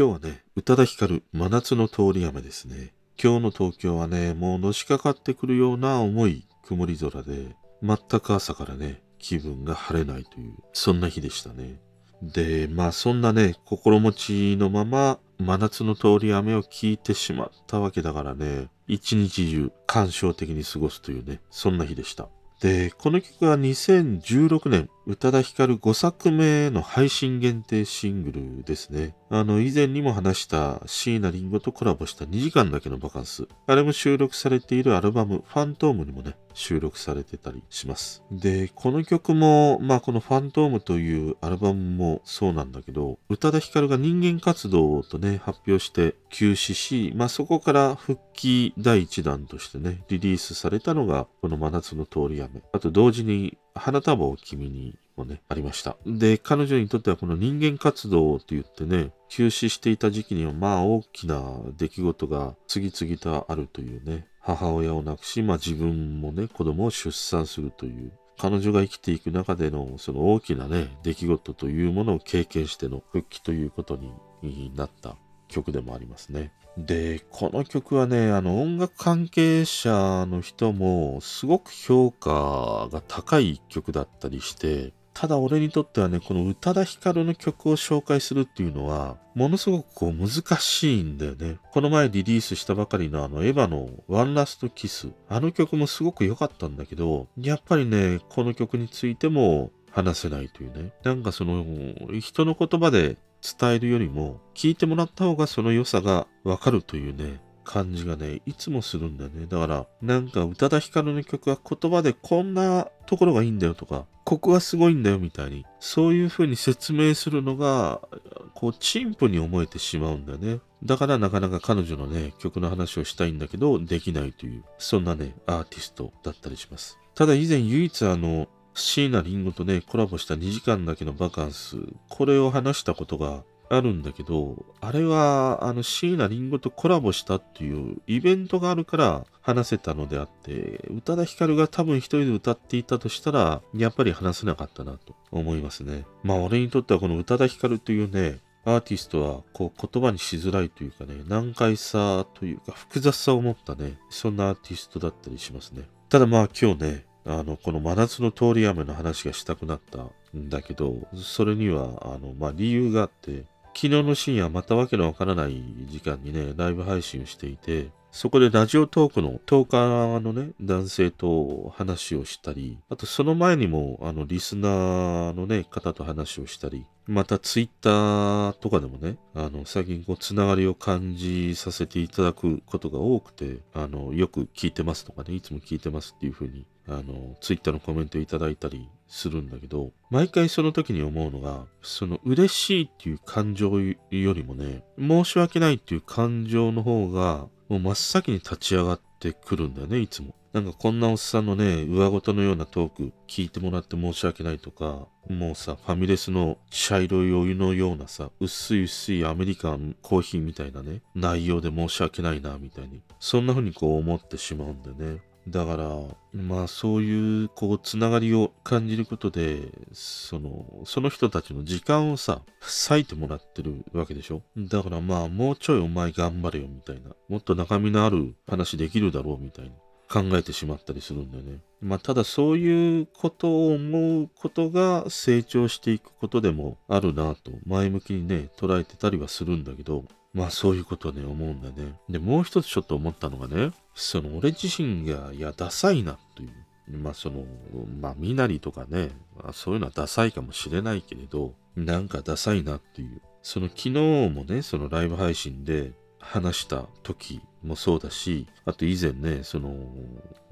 今日はね宇多田ヒカル真夏の通り雨ですね。今日の東京はねもうのしかかってくるような重い曇り空で全く朝からね気分が晴れないというそんな日でしたね。でまあそんなね心持ちのまま真夏の通り雨を聞いてしまったわけだからね一日中感傷的に過ごすというねそんな日でした。で、この曲は2016年、宇多田ヒカル5作目の配信限定シングルですね。あの、以前にも話した椎名林檎とコラボした2時間だけのバカンス。あれも収録されているアルバム、ファントームにもね、収録されてたりします。で、この曲も、まあこのファントームというアルバムもそうなんだけど、宇多田ヒカルが人間活動とね、発表して休止し、まあそこから復帰第1弾としてね、リリースされたのが、この真夏の通り雨。あと同時に、花束を君にもね、ありました。で、彼女にとってはこの人間活動と言ってね、休止していた時期にはまあ大きな出来事が次々とあるというね、母親を亡くし、まあ自分もね、子供を出産するという、彼女が生きていく中でのその大きなね、出来事というものを経験しての復帰ということになった曲でもありますね。で、この曲はね、あの音楽関係者の人もすごく評価が高い曲だったりして、ただ俺にとってはね、この宇多田ヒカルの曲を紹介するっていうのは、ものすごくこう難しいんだよね。この前リリースしたばかりのあのエヴァのワンラストキス。あの曲もすごく良かったんだけど、やっぱりね、この曲についても話せないというね。なんかその、人の言葉で伝えるよりも、聞いてもらった方がその良さがわかるというね、感じがね、いつもするんだよね。だから、なんか宇多田ヒカルの曲は言葉でこんなところがいいんだよとか、ここはすごいんだよみたいに、そういう風に説明するのが、こう、陳腐に思えてしまうんだよね。だからなかなか彼女のね、曲の話をしたいんだけど、できないという、そんなね、アーティストだったりします。ただ以前唯一あの、椎名林檎とね、コラボした2時間だけのバカンス、これを話したことがあるんだけど、あれは、あの、椎名林檎とコラボしたっていうイベントがあるから話せたのであって、宇多田ヒカルが多分一人で歌っていたとしたら、やっぱり話せなかったなと思いますね。まあ、俺にとってはこの宇多田ヒカルというね、アーティストはこう言葉にしづらいというかね、難解さというか複雑さを持ったね、そんなアーティストだったりしますね。ただまあ今日ね、あの、この真夏の通り雨の話がしたくなったんだけど、それには、あの、まあ理由があって、昨日の深夜またわけのわからない時間にね、ライブ配信をしていて、そこでラジオトークのトーカーのね、男性と話をしたり、あとその前にも、あの、リスナーのね、方と話をしたり、またツイッターとかでもね、あの、最近こう、つながりを感じさせていただくことが多くて、あの、よく聞いてますとかね、いつも聞いてますっていうふうに、あの、ツイッターのコメントいただいたりするんだけど、毎回その時に思うのが、その嬉しいっていう感情よりもね、申し訳ないっていう感情の方が、もう真っ先に立ち上がってくるんだよね、いつも。なんかこんなおっさんのね、上ごとのようなトーク聞いてもらって申し訳ないとか、もうさ、ファミレスの茶色いお湯のようなさ、薄い薄いアメリカンコーヒーみたいなね、内容で申し訳ないな、みたいに。そんな風にこう思ってしまうんだよね。だから、まあそういう、こう、つながりを感じることで、その、その人たちの時間をさ、割いてもらってるわけでしょ？だからまあ、もうちょいお前頑張れよ、みたいな。もっと中身のある話できるだろう、みたいに考えてしまったりするんだよね。まあ、ただそういうことを思うことが成長していくことでもあるなと、前向きにね、捉えてたりはするんだけど、まあそういうことね、思うんだね。で、もう一つちょっと思ったのがね、その俺自身が、いや、ダサいなという。まあその、まあ身なりとかね、まあ、そういうのはダサいかもしれないけれど、なんかダサいなっていう。その昨日もね、そのライブ配信で話した時もそうだし、あと以前ね、その、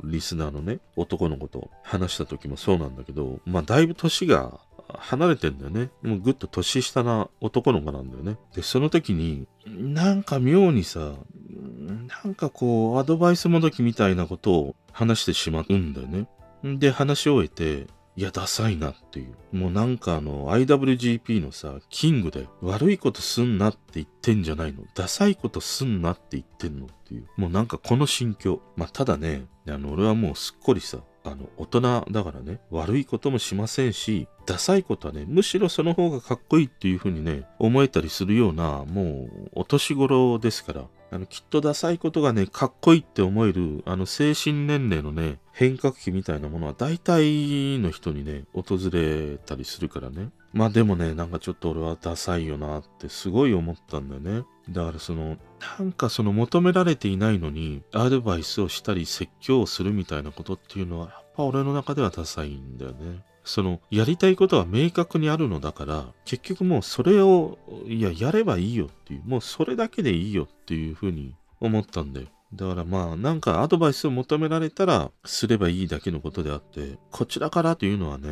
リスナーのね、男の子と話した時もそうなんだけど、まあだいぶ年が離れてんだよね。もうぐっと年下な男の子なんだよね。で、その時に、なんか妙にさ、なんかこう、アドバイスもどきみたいなことを話してしまうんだよね。で、話し終えて、いや、ダサいなっていう。もうなんかあの、IWGP のさ、キングだよ。悪いことすんなって言ってんじゃないの。ダサいことすんなって言ってんのっていう。もうなんかこの心境。まあ、ただね、あの、俺はもうすっこりさ、あの、大人だからね、悪いこともしませんし、ダサいことはね、むしろその方がかっこいいっていう風にね、思えたりするような、もう、お年頃ですから、あの、きっとダサいことがね、かっこいいって思える、あの、精神年齢のね、変革期みたいなものは大体の人にね、訪れたりするからね。まあでもね、なんかちょっと俺はダサいよなってすごい思ったんだよね。だからその、なんかその求められていないのに、アドバイスをしたり説教をするみたいなことっていうのは、やっぱ俺の中ではダサいんだよね。その、やりたいことは明確にあるのだから、結局もうそれを、いや、やればいいよっていう、もうそれだけでいいよっていうふうに思ったんだよ。だからまあ、なんかアドバイスを求められたら、すればいいだけのことであって、こちらからというのはね、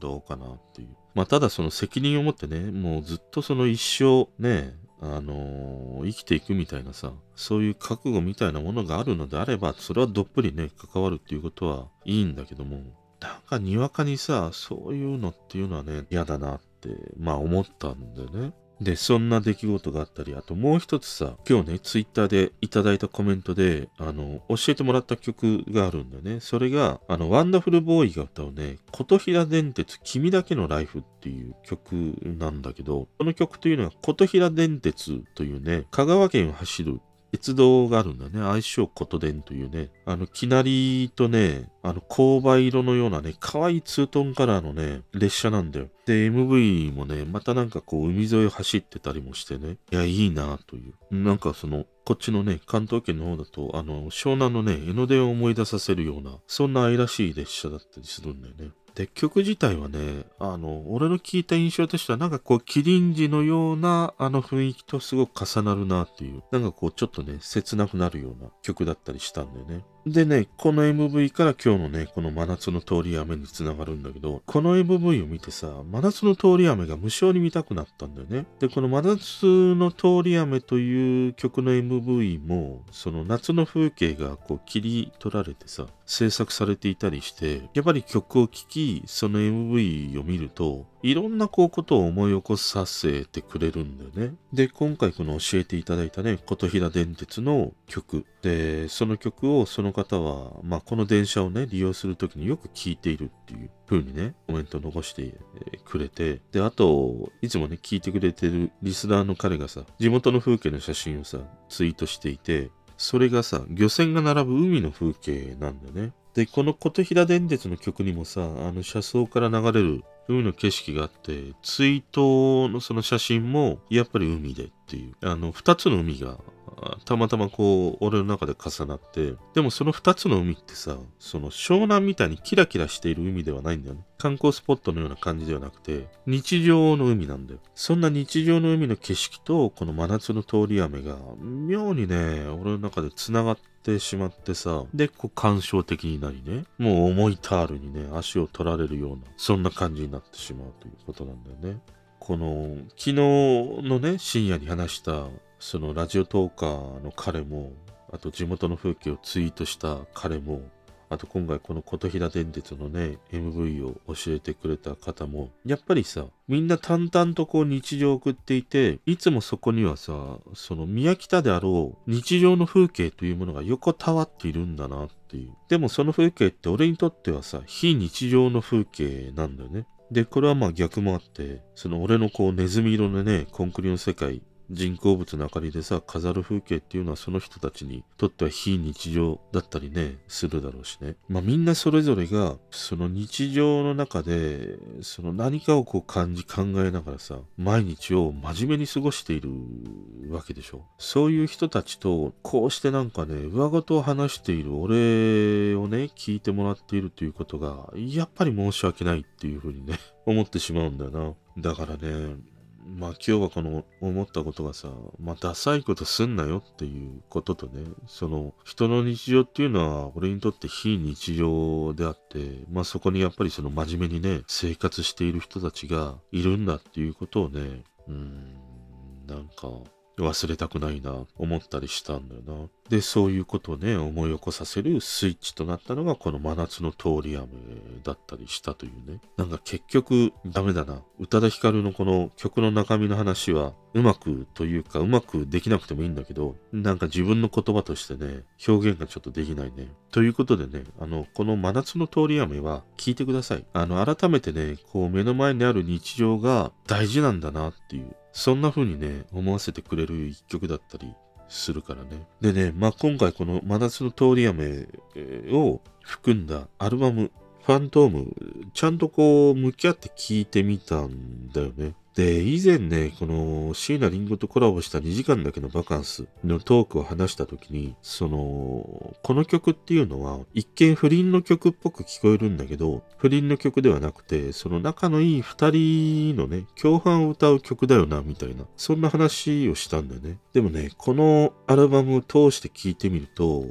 どうかなっていう。まあ、ただその責任を持ってね、もうずっとその一生ね、あのー、生きていくみたいなさ、そういう覚悟みたいなものがあるのであれば、それはどっぷりね、関わるっていうことはいいんだけども、なんかにわかにさ、そういうのっていうのはね、嫌だなって、まあ思ったんだよね。で、そんな出来事があったり、あともう一つさ、今日ね、ツイッターでいただいたコメントで、あの、教えてもらった曲があるんだよね。それが、あの、ワンダフルボーイが歌うね、琴平電鉄君だけのライフっていう曲なんだけど、この曲というのは、琴平電鉄というね、香川県を走る鉄道があるんだね。愛称琴電というね。あの、きなりとね、あの、勾配色のようなね、可愛いツートンカラーのね、列車なんだよ。で、MV もね、またなんかこう、海沿い走ってたりもしてね。いや、いいなという。なんかその、こっちのね、関東圏の方だと、あの、湘南のね、江ノ電を思い出させるような、そんな愛らしい列車だったりするんだよね。で、曲自体はね、あの、俺の聞いた印象としては、なんかこう、キリンジのような、あの雰囲気とすごく重なるなっていう、なんかこう、ちょっとね、切なくなるような曲だったりしたんだよね。でね、この MV から今日のね、この真夏の通り雨につながるんだけど、この MV を見てさ、真夏の通り雨が無性に見たくなったんだよね。で、この真夏の通り雨という曲の MV も、その夏の風景がこう切り取られてさ、制作されていたりして、やっぱり曲を聴き、その MV を見ると、いろんなこうことを思い起こさせてくれるんだよね。で、今回この教えていただいたね、琴平電鉄の曲。で、その曲をその方は、まあこの電車をね、利用するときによく聴いているっていう風にね、コメントを残してくれて、で、あと、いつもね、聞いてくれてるリスナーの彼がさ、地元の風景の写真をさ、ツイートしていて、それがさ、漁船が並ぶ海の風景なんだよね。で、この琴平電鉄の曲にもさ、あの車窓から流れる海の景色があって、追悼のその写真もやっぱり海でっていう、あの、二つの海がたまたまこう、俺の中で重なって、でもその二つの海ってさ、その湘南みたいにキラキラしている海ではないんだよね。観光スポットのような感じではなくて、日常の海なんだよ。そんな日常の海の景色と、この真夏の通り雨が、妙にね、俺の中で繋がってしまってさ、で、こう感傷的になりね、もう重いタールにね、足を取られるような、そんな感じになってしまうということなんだよね。この、昨日のね、深夜に話したそのラジオトーカーの彼も、あと地元の風景をツイートした彼も、あと今回この琴平電鉄のね、MV を教えてくれた方も、やっぱりさ、みんな淡々とこう日常を送っていて、いつもそこにはさ、その宮北であろう日常の風景というものが横たわっているんだなっていう。でもその風景って俺にとってはさ、非日常の風景なんだよね。で、これはまあ逆もあって、その俺のこうネズミ色のね、コンクリの世界人工物の明かりでさ、飾る風景っていうのはその人たちにとっては非日常だったりね、するだろうしね。まあみんなそれぞれが、その日常の中で、その何かをこう感じ考えながらさ、毎日を真面目に過ごしているわけでしょ。そういう人たちと、こうしてなんかね、上事を話している俺をね、聞いてもらっているということが、やっぱり申し訳ないっていうふうにね、思ってしまうんだよな。だからね、まあ今日はこの思ったことがさ、まあダサいことすんなよっていうこととね、その人の日常っていうのは俺にとって非日常であって、まあそこにやっぱりその真面目にね、生活している人たちがいるんだっていうことをね、うん、なんか忘れたくないな、思ったりしたんだよな。で、そういうことをね、思い起こさせるスイッチとなったのが、この真夏の通り雨だったりしたというね。なんか結局、ダメだな。宇多田ヒカルのこの曲の中身の話は、うまくというか、うまくできなくてもいいんだけど、なんか自分の言葉としてね、表現がちょっとできないね。ということでね、あの、この真夏の通り雨は聞いてください。あの、改めてね、こう目の前にある日常が大事なんだなっていう、そんな風にね、思わせてくれる一曲だったりするからね。でね、まあ、今回この真夏の通り雨を含んだアルバム、ファントーム、ちゃんとこう向き合って聴いてみたんだよね。で、以前ね、この椎名林檎とコラボした2時間だけのバカンスのトークを話した時に、その、この曲っていうのは一見不倫の曲っぽく聞こえるんだけど、不倫の曲ではなくて、その仲のいい二人のね、共犯を歌う曲だよな、みたいな、そんな話をしたんだよね。でもね、このアルバムを通して聴いてみると、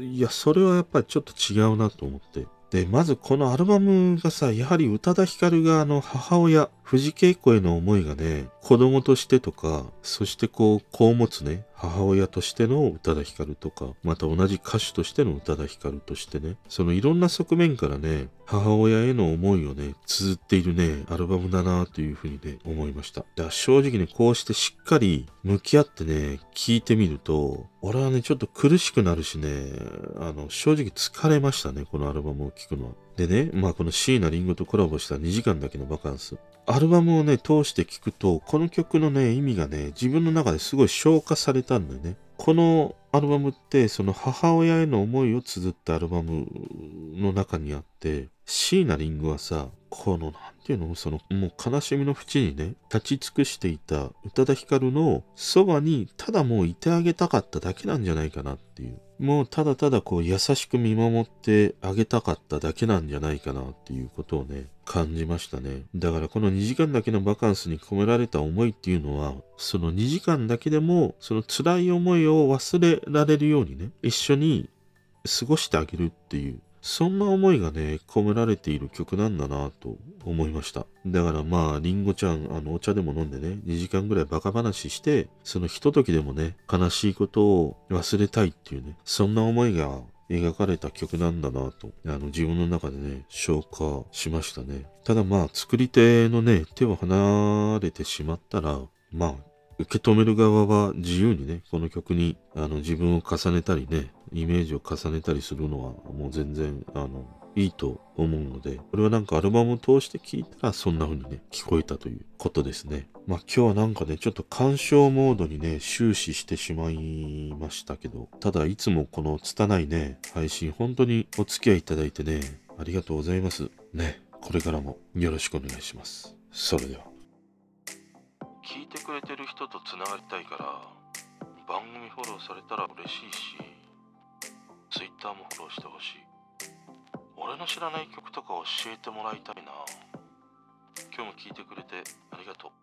いや、それはやっぱりちょっと違うなと思って。で、まずこのアルバムがさ、やはり宇多田ヒカルがあの母親、藤恵子への思いがね、子供としてとか、そしてこう、子を持つね、母親としての宇多田ヒカルとか、また同じ歌手としての宇多田ヒカルとしてね、そのいろんな側面からね、母親への思いをね、綴っているね、アルバムだなというふうにね、思いました。だから正直ね、こうしてしっかり向き合ってね、聞いてみると、俺はね、ちょっと苦しくなるしね、あの、正直疲れましたね、このアルバムを聴くのは。でね、まあこの椎名林檎とコラボした2時間だけのバカンス。アルバムをね、通して聴くと、この曲のね、意味がね、自分の中ですごい消化されたんだよね。このアルバムって、その母親への思いを綴ったアルバムの中にあって、椎名林檎はさ、この、なんていうのその、もう悲しみの淵にね、立ち尽くしていた宇多田ヒカルのそばに、ただもういてあげたかっただけなんじゃないかなっていう。もうただただこう優しく見守ってあげたかっただけなんじゃないかなっていうことをね、感じましたね。だからこの2時間だけのバカンスに込められた思いっていうのは、その2時間だけでも、その辛い思いを忘れられるようにね、一緒に過ごしてあげるっていう、そんな思いがね、込められている曲なんだなと思いました。だからまあ、りんごちゃん、あの、お茶でも飲んでね、2時間ぐらいバカ話して、そのひとときでもね、悲しいことを忘れたいっていうね、そんな思いが描かれた曲なんだなと、あの、自分の中でね、消化しましたね。ただまあ、作り手のね、手を離れてしまったら、まあ、受け止める側は自由にね、この曲にあの自分を重ねたりね、イメージを重ねたりするのはもう全然あのいいと思うので、これはなんかアルバムを通して聴いたらそんな風にね、聞こえたということですね。まあ今日はなんかね、ちょっと鑑賞モードにね、終始してしまいましたけど、ただいつもこの拙いね、配信本当にお付き合いいただいてね、ありがとうございます。ね、これからもよろしくお願いします。それでは。聞いてくれてる人とつながりたいから番組フォローされたら嬉しいし Twitter もフォローしてほしい。俺の知らない曲とか教えてもらいたいな。今日も聞いてくれてありがとう。